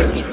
Church.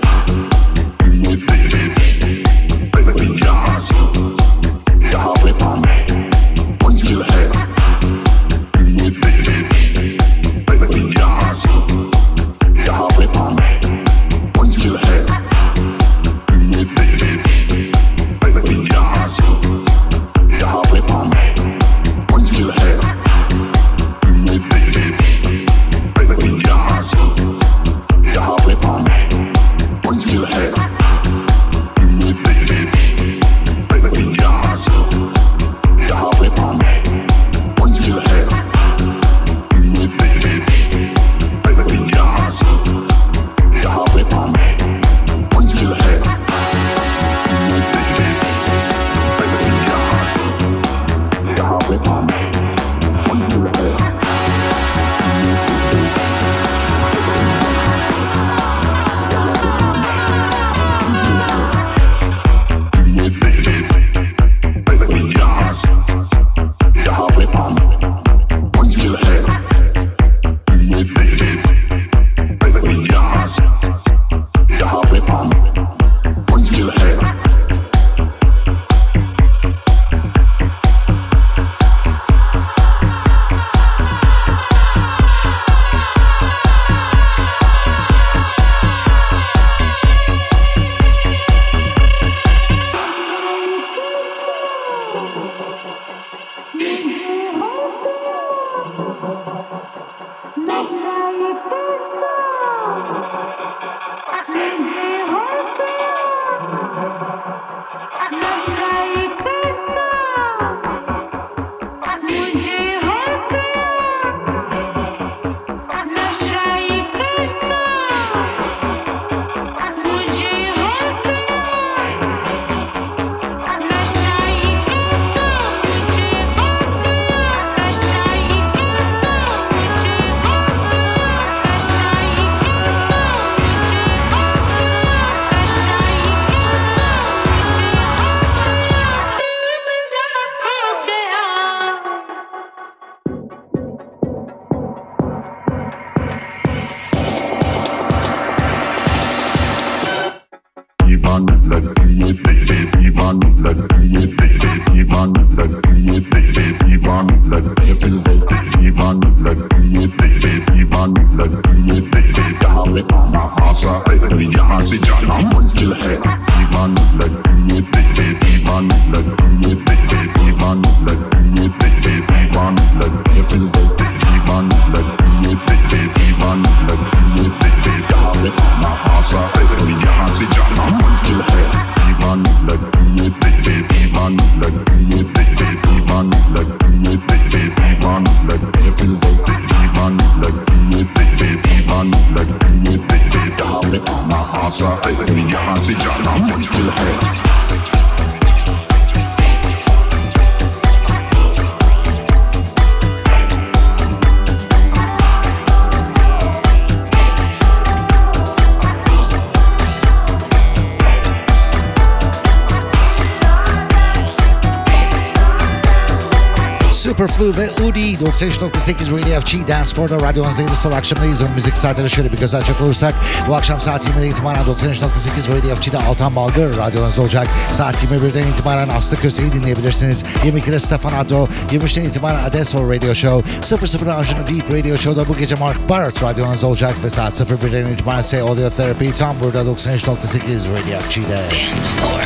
Superflu ve Udi 93.8 Radio FG Dance Floor'da radyonuzdaydı. Salı akşamındayız. Önümüzdeki saatlere şöyle bir göz açacak olursak bu akşam saat 20'den itibaren 93.8 Radio FG'de Altan Balgır radyonuzda olacak. Saat 21'den itibaren Aslı Köse'yi dinleyebilirsiniz. 22'de Stefan Addo, 23'ten itibaren Adesso Radio Show, 00'da Arjuna Deep Radio Show'da bu gece Mark Barrett radyonuzda olacak ve saat 01'den itibaren ise Audio Therapy tam burada 93.8 Radio FG'de. Dance Floor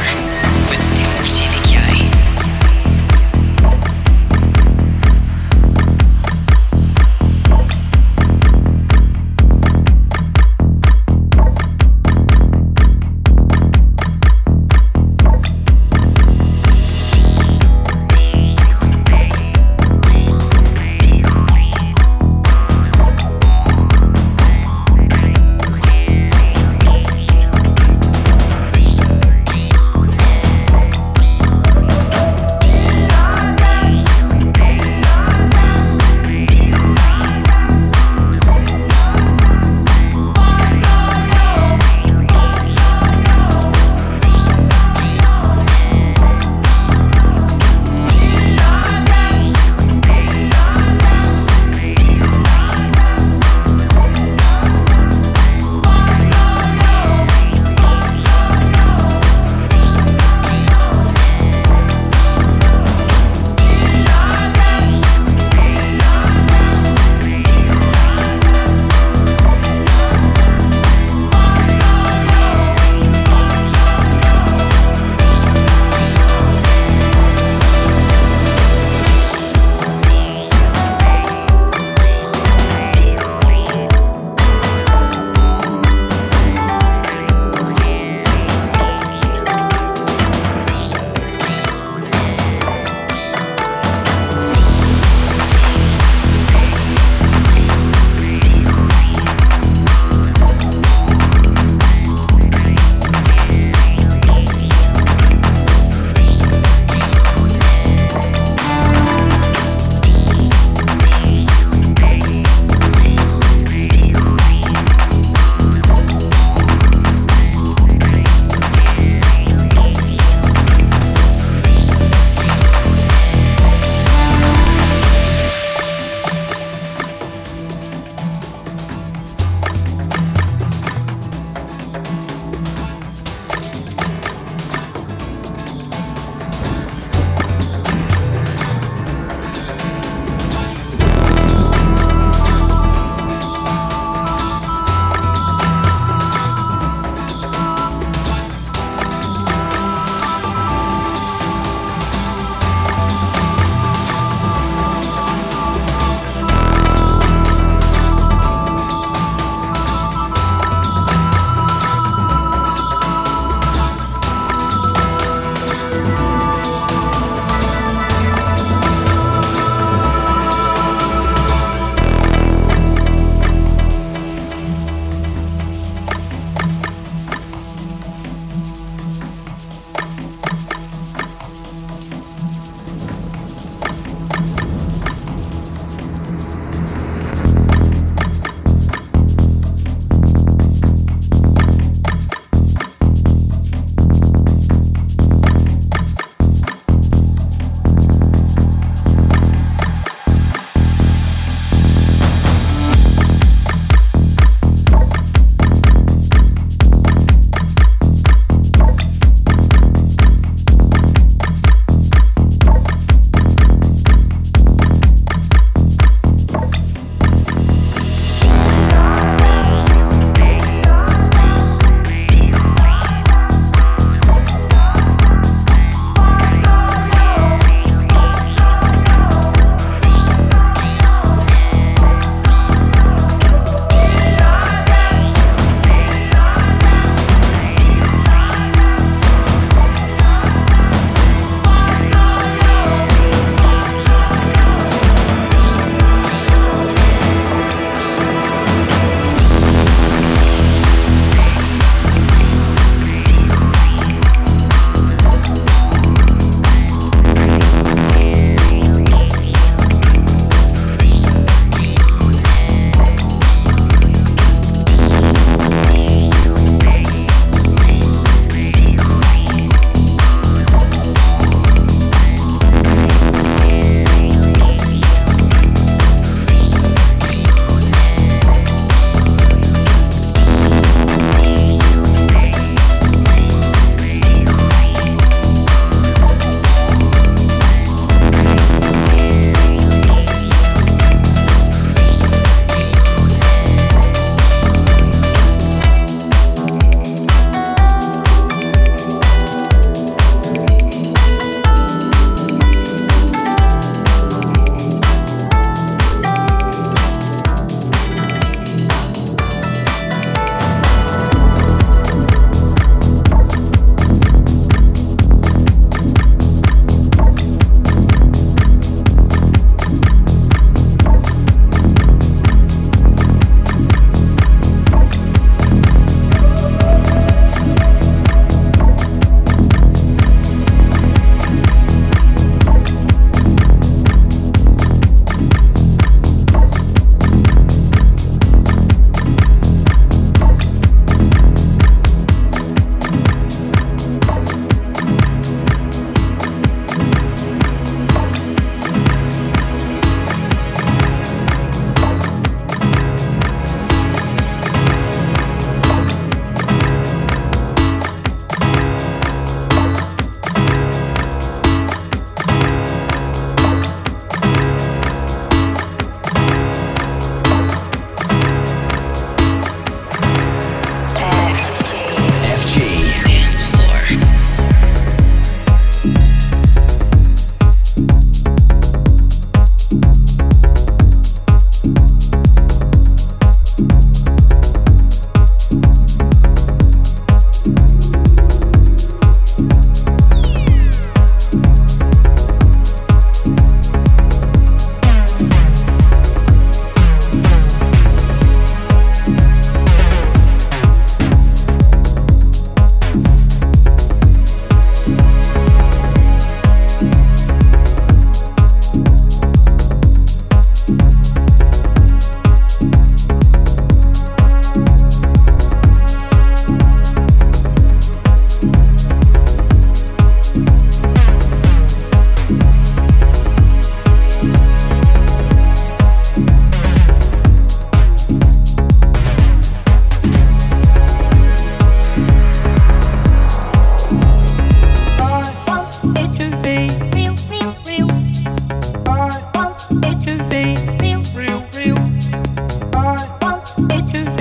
with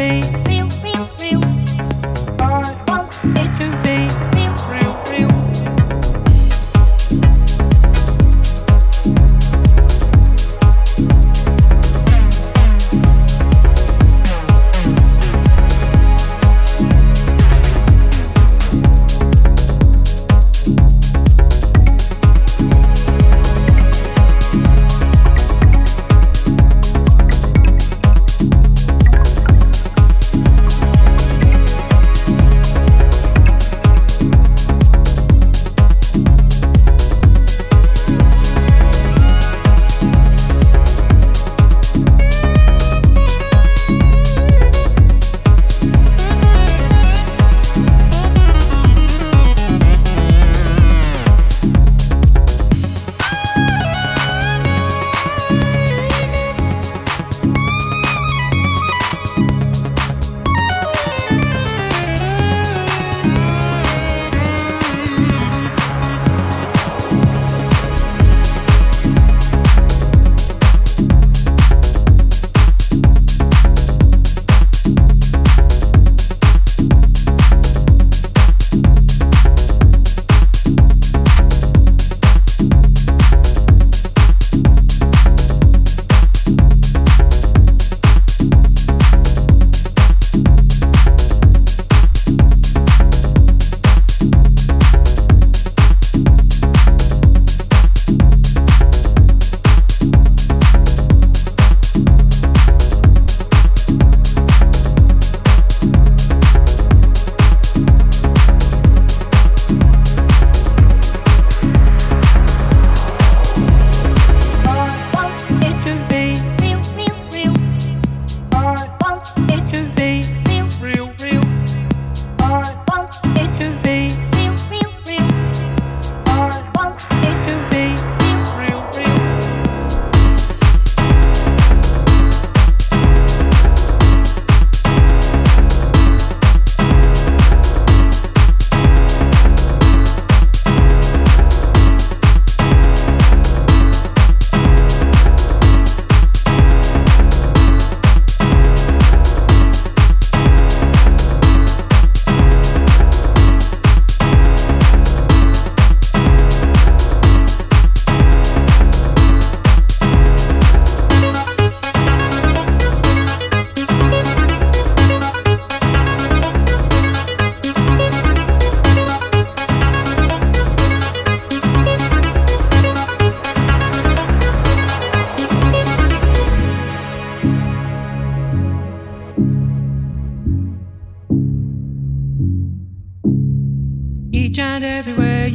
be.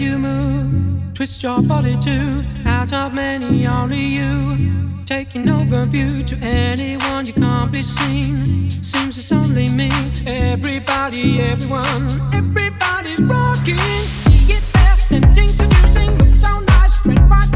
You move, twist your body to out of many, only you. Taking overview to anyone you can't be seen. Seems it's only me, everybody, everyone, everybody's rocking. See it there, and things seducing, so nice, red, white,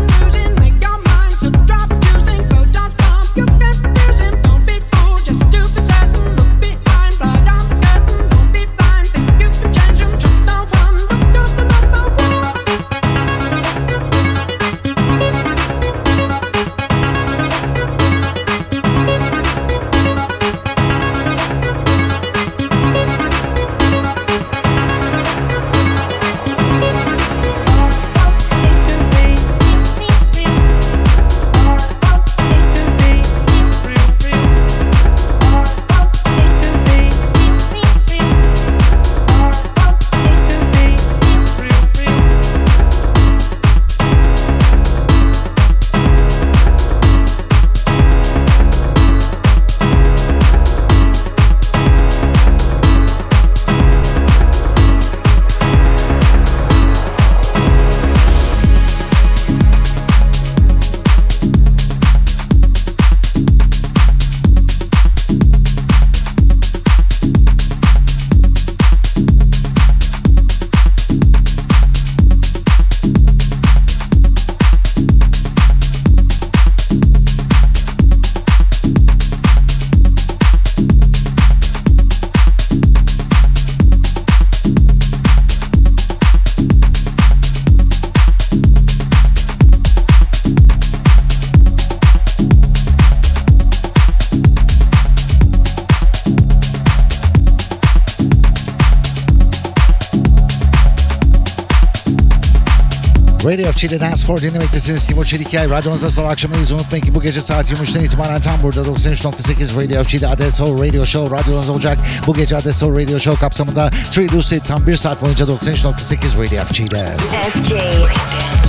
FG'de Dance for dinlemektesiniz. Timo Çelikyay. Radyonuzda salı akşamındayız. Unutmayın ki bu gece saat 23'ten itibaren tam burada 93.8 Radio FG'de Ades Soul Radio Show radyonuz olacak. Bu gece Ades Soul Radio Show kapsamında Three Lucid tam bir saat boyunca 93.8 Radio FG'de. FG.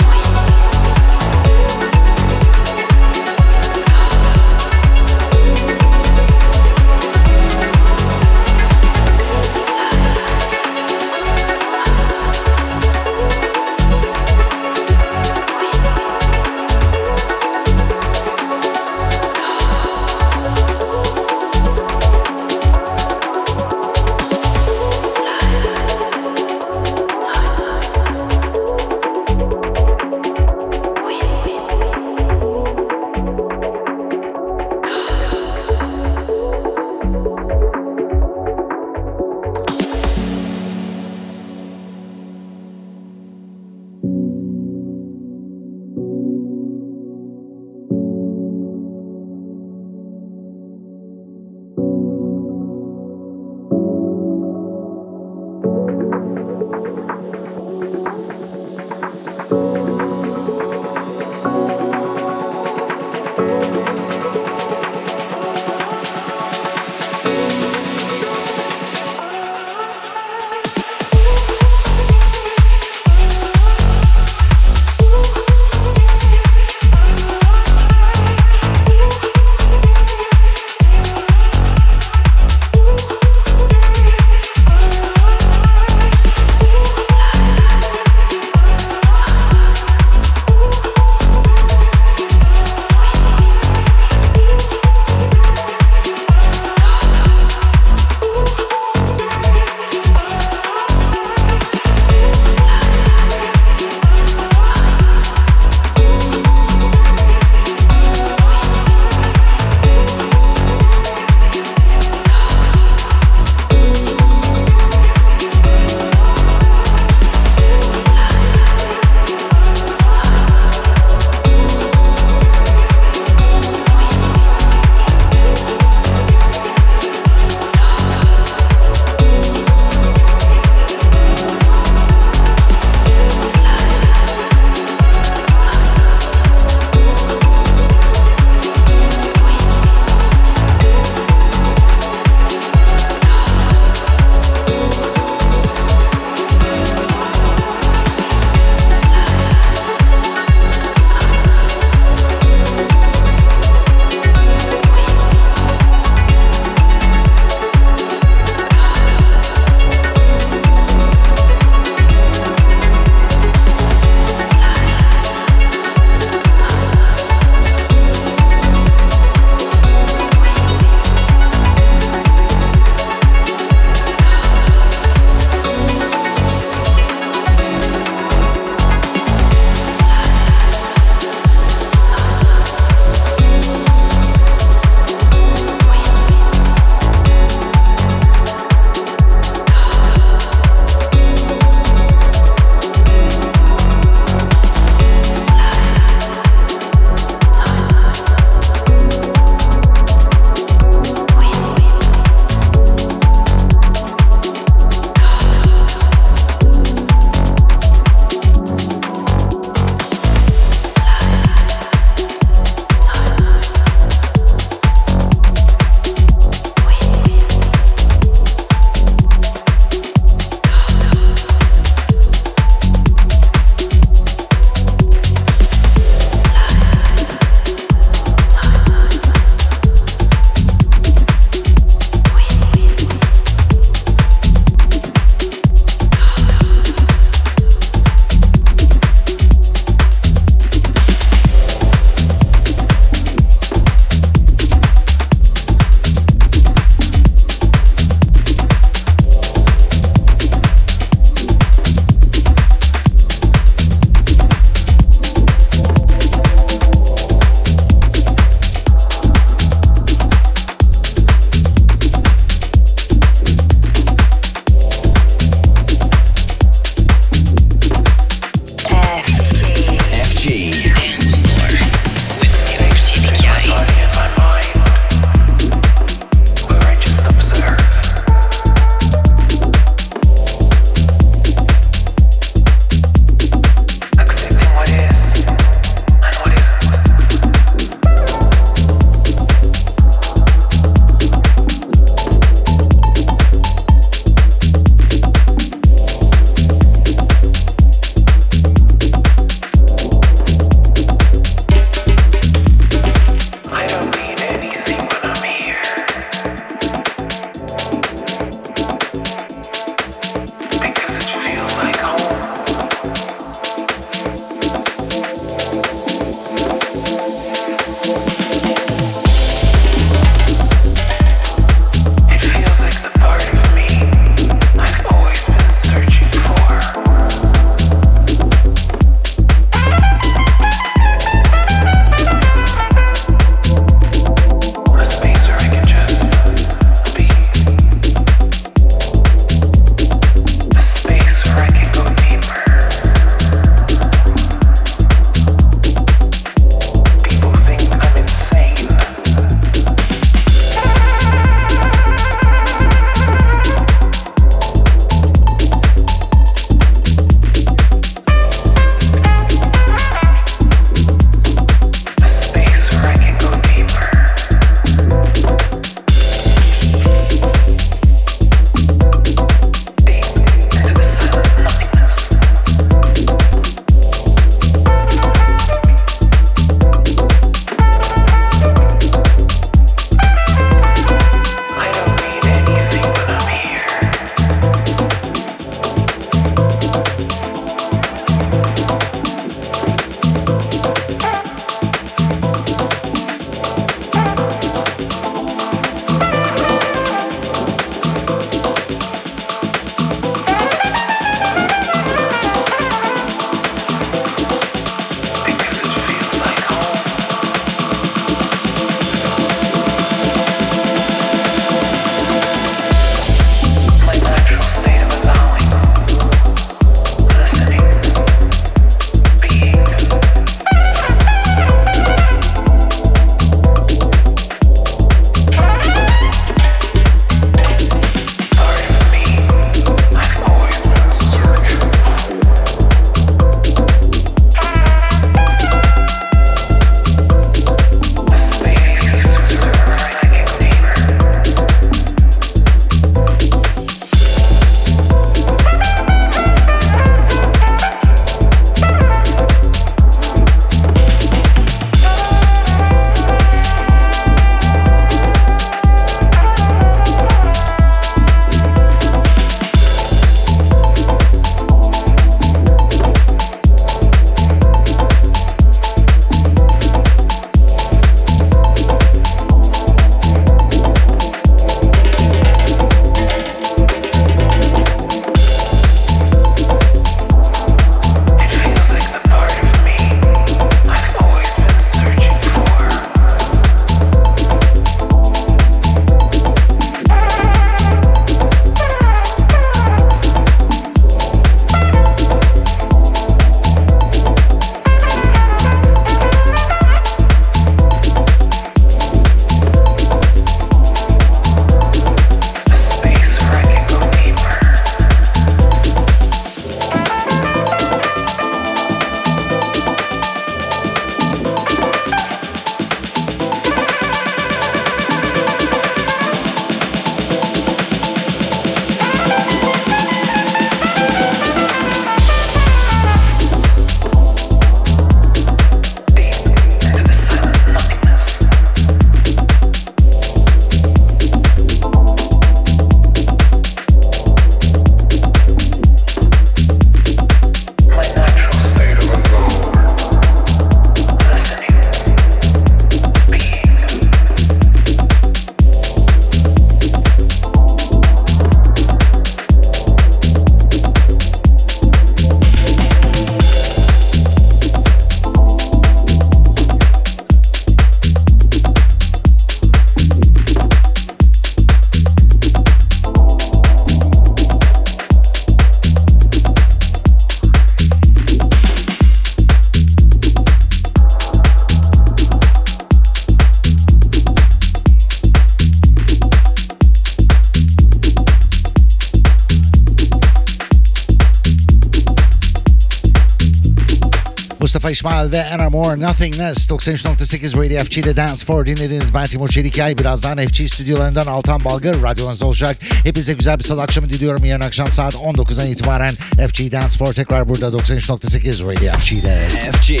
İsmail ve Anna Moore Nothingness 93.8 Radio FG'de Dance for dinlediniz. Ben Timur Çelikay. Birazdan FG stüdyolarından Altan Balgır radyonuzda olacak. Hepinize güzel bir salı akşamı diliyorum. Yarın akşam saat 19'dan itibaren FG Dance for tekrar burada 93.8 Radio FG'de. FG.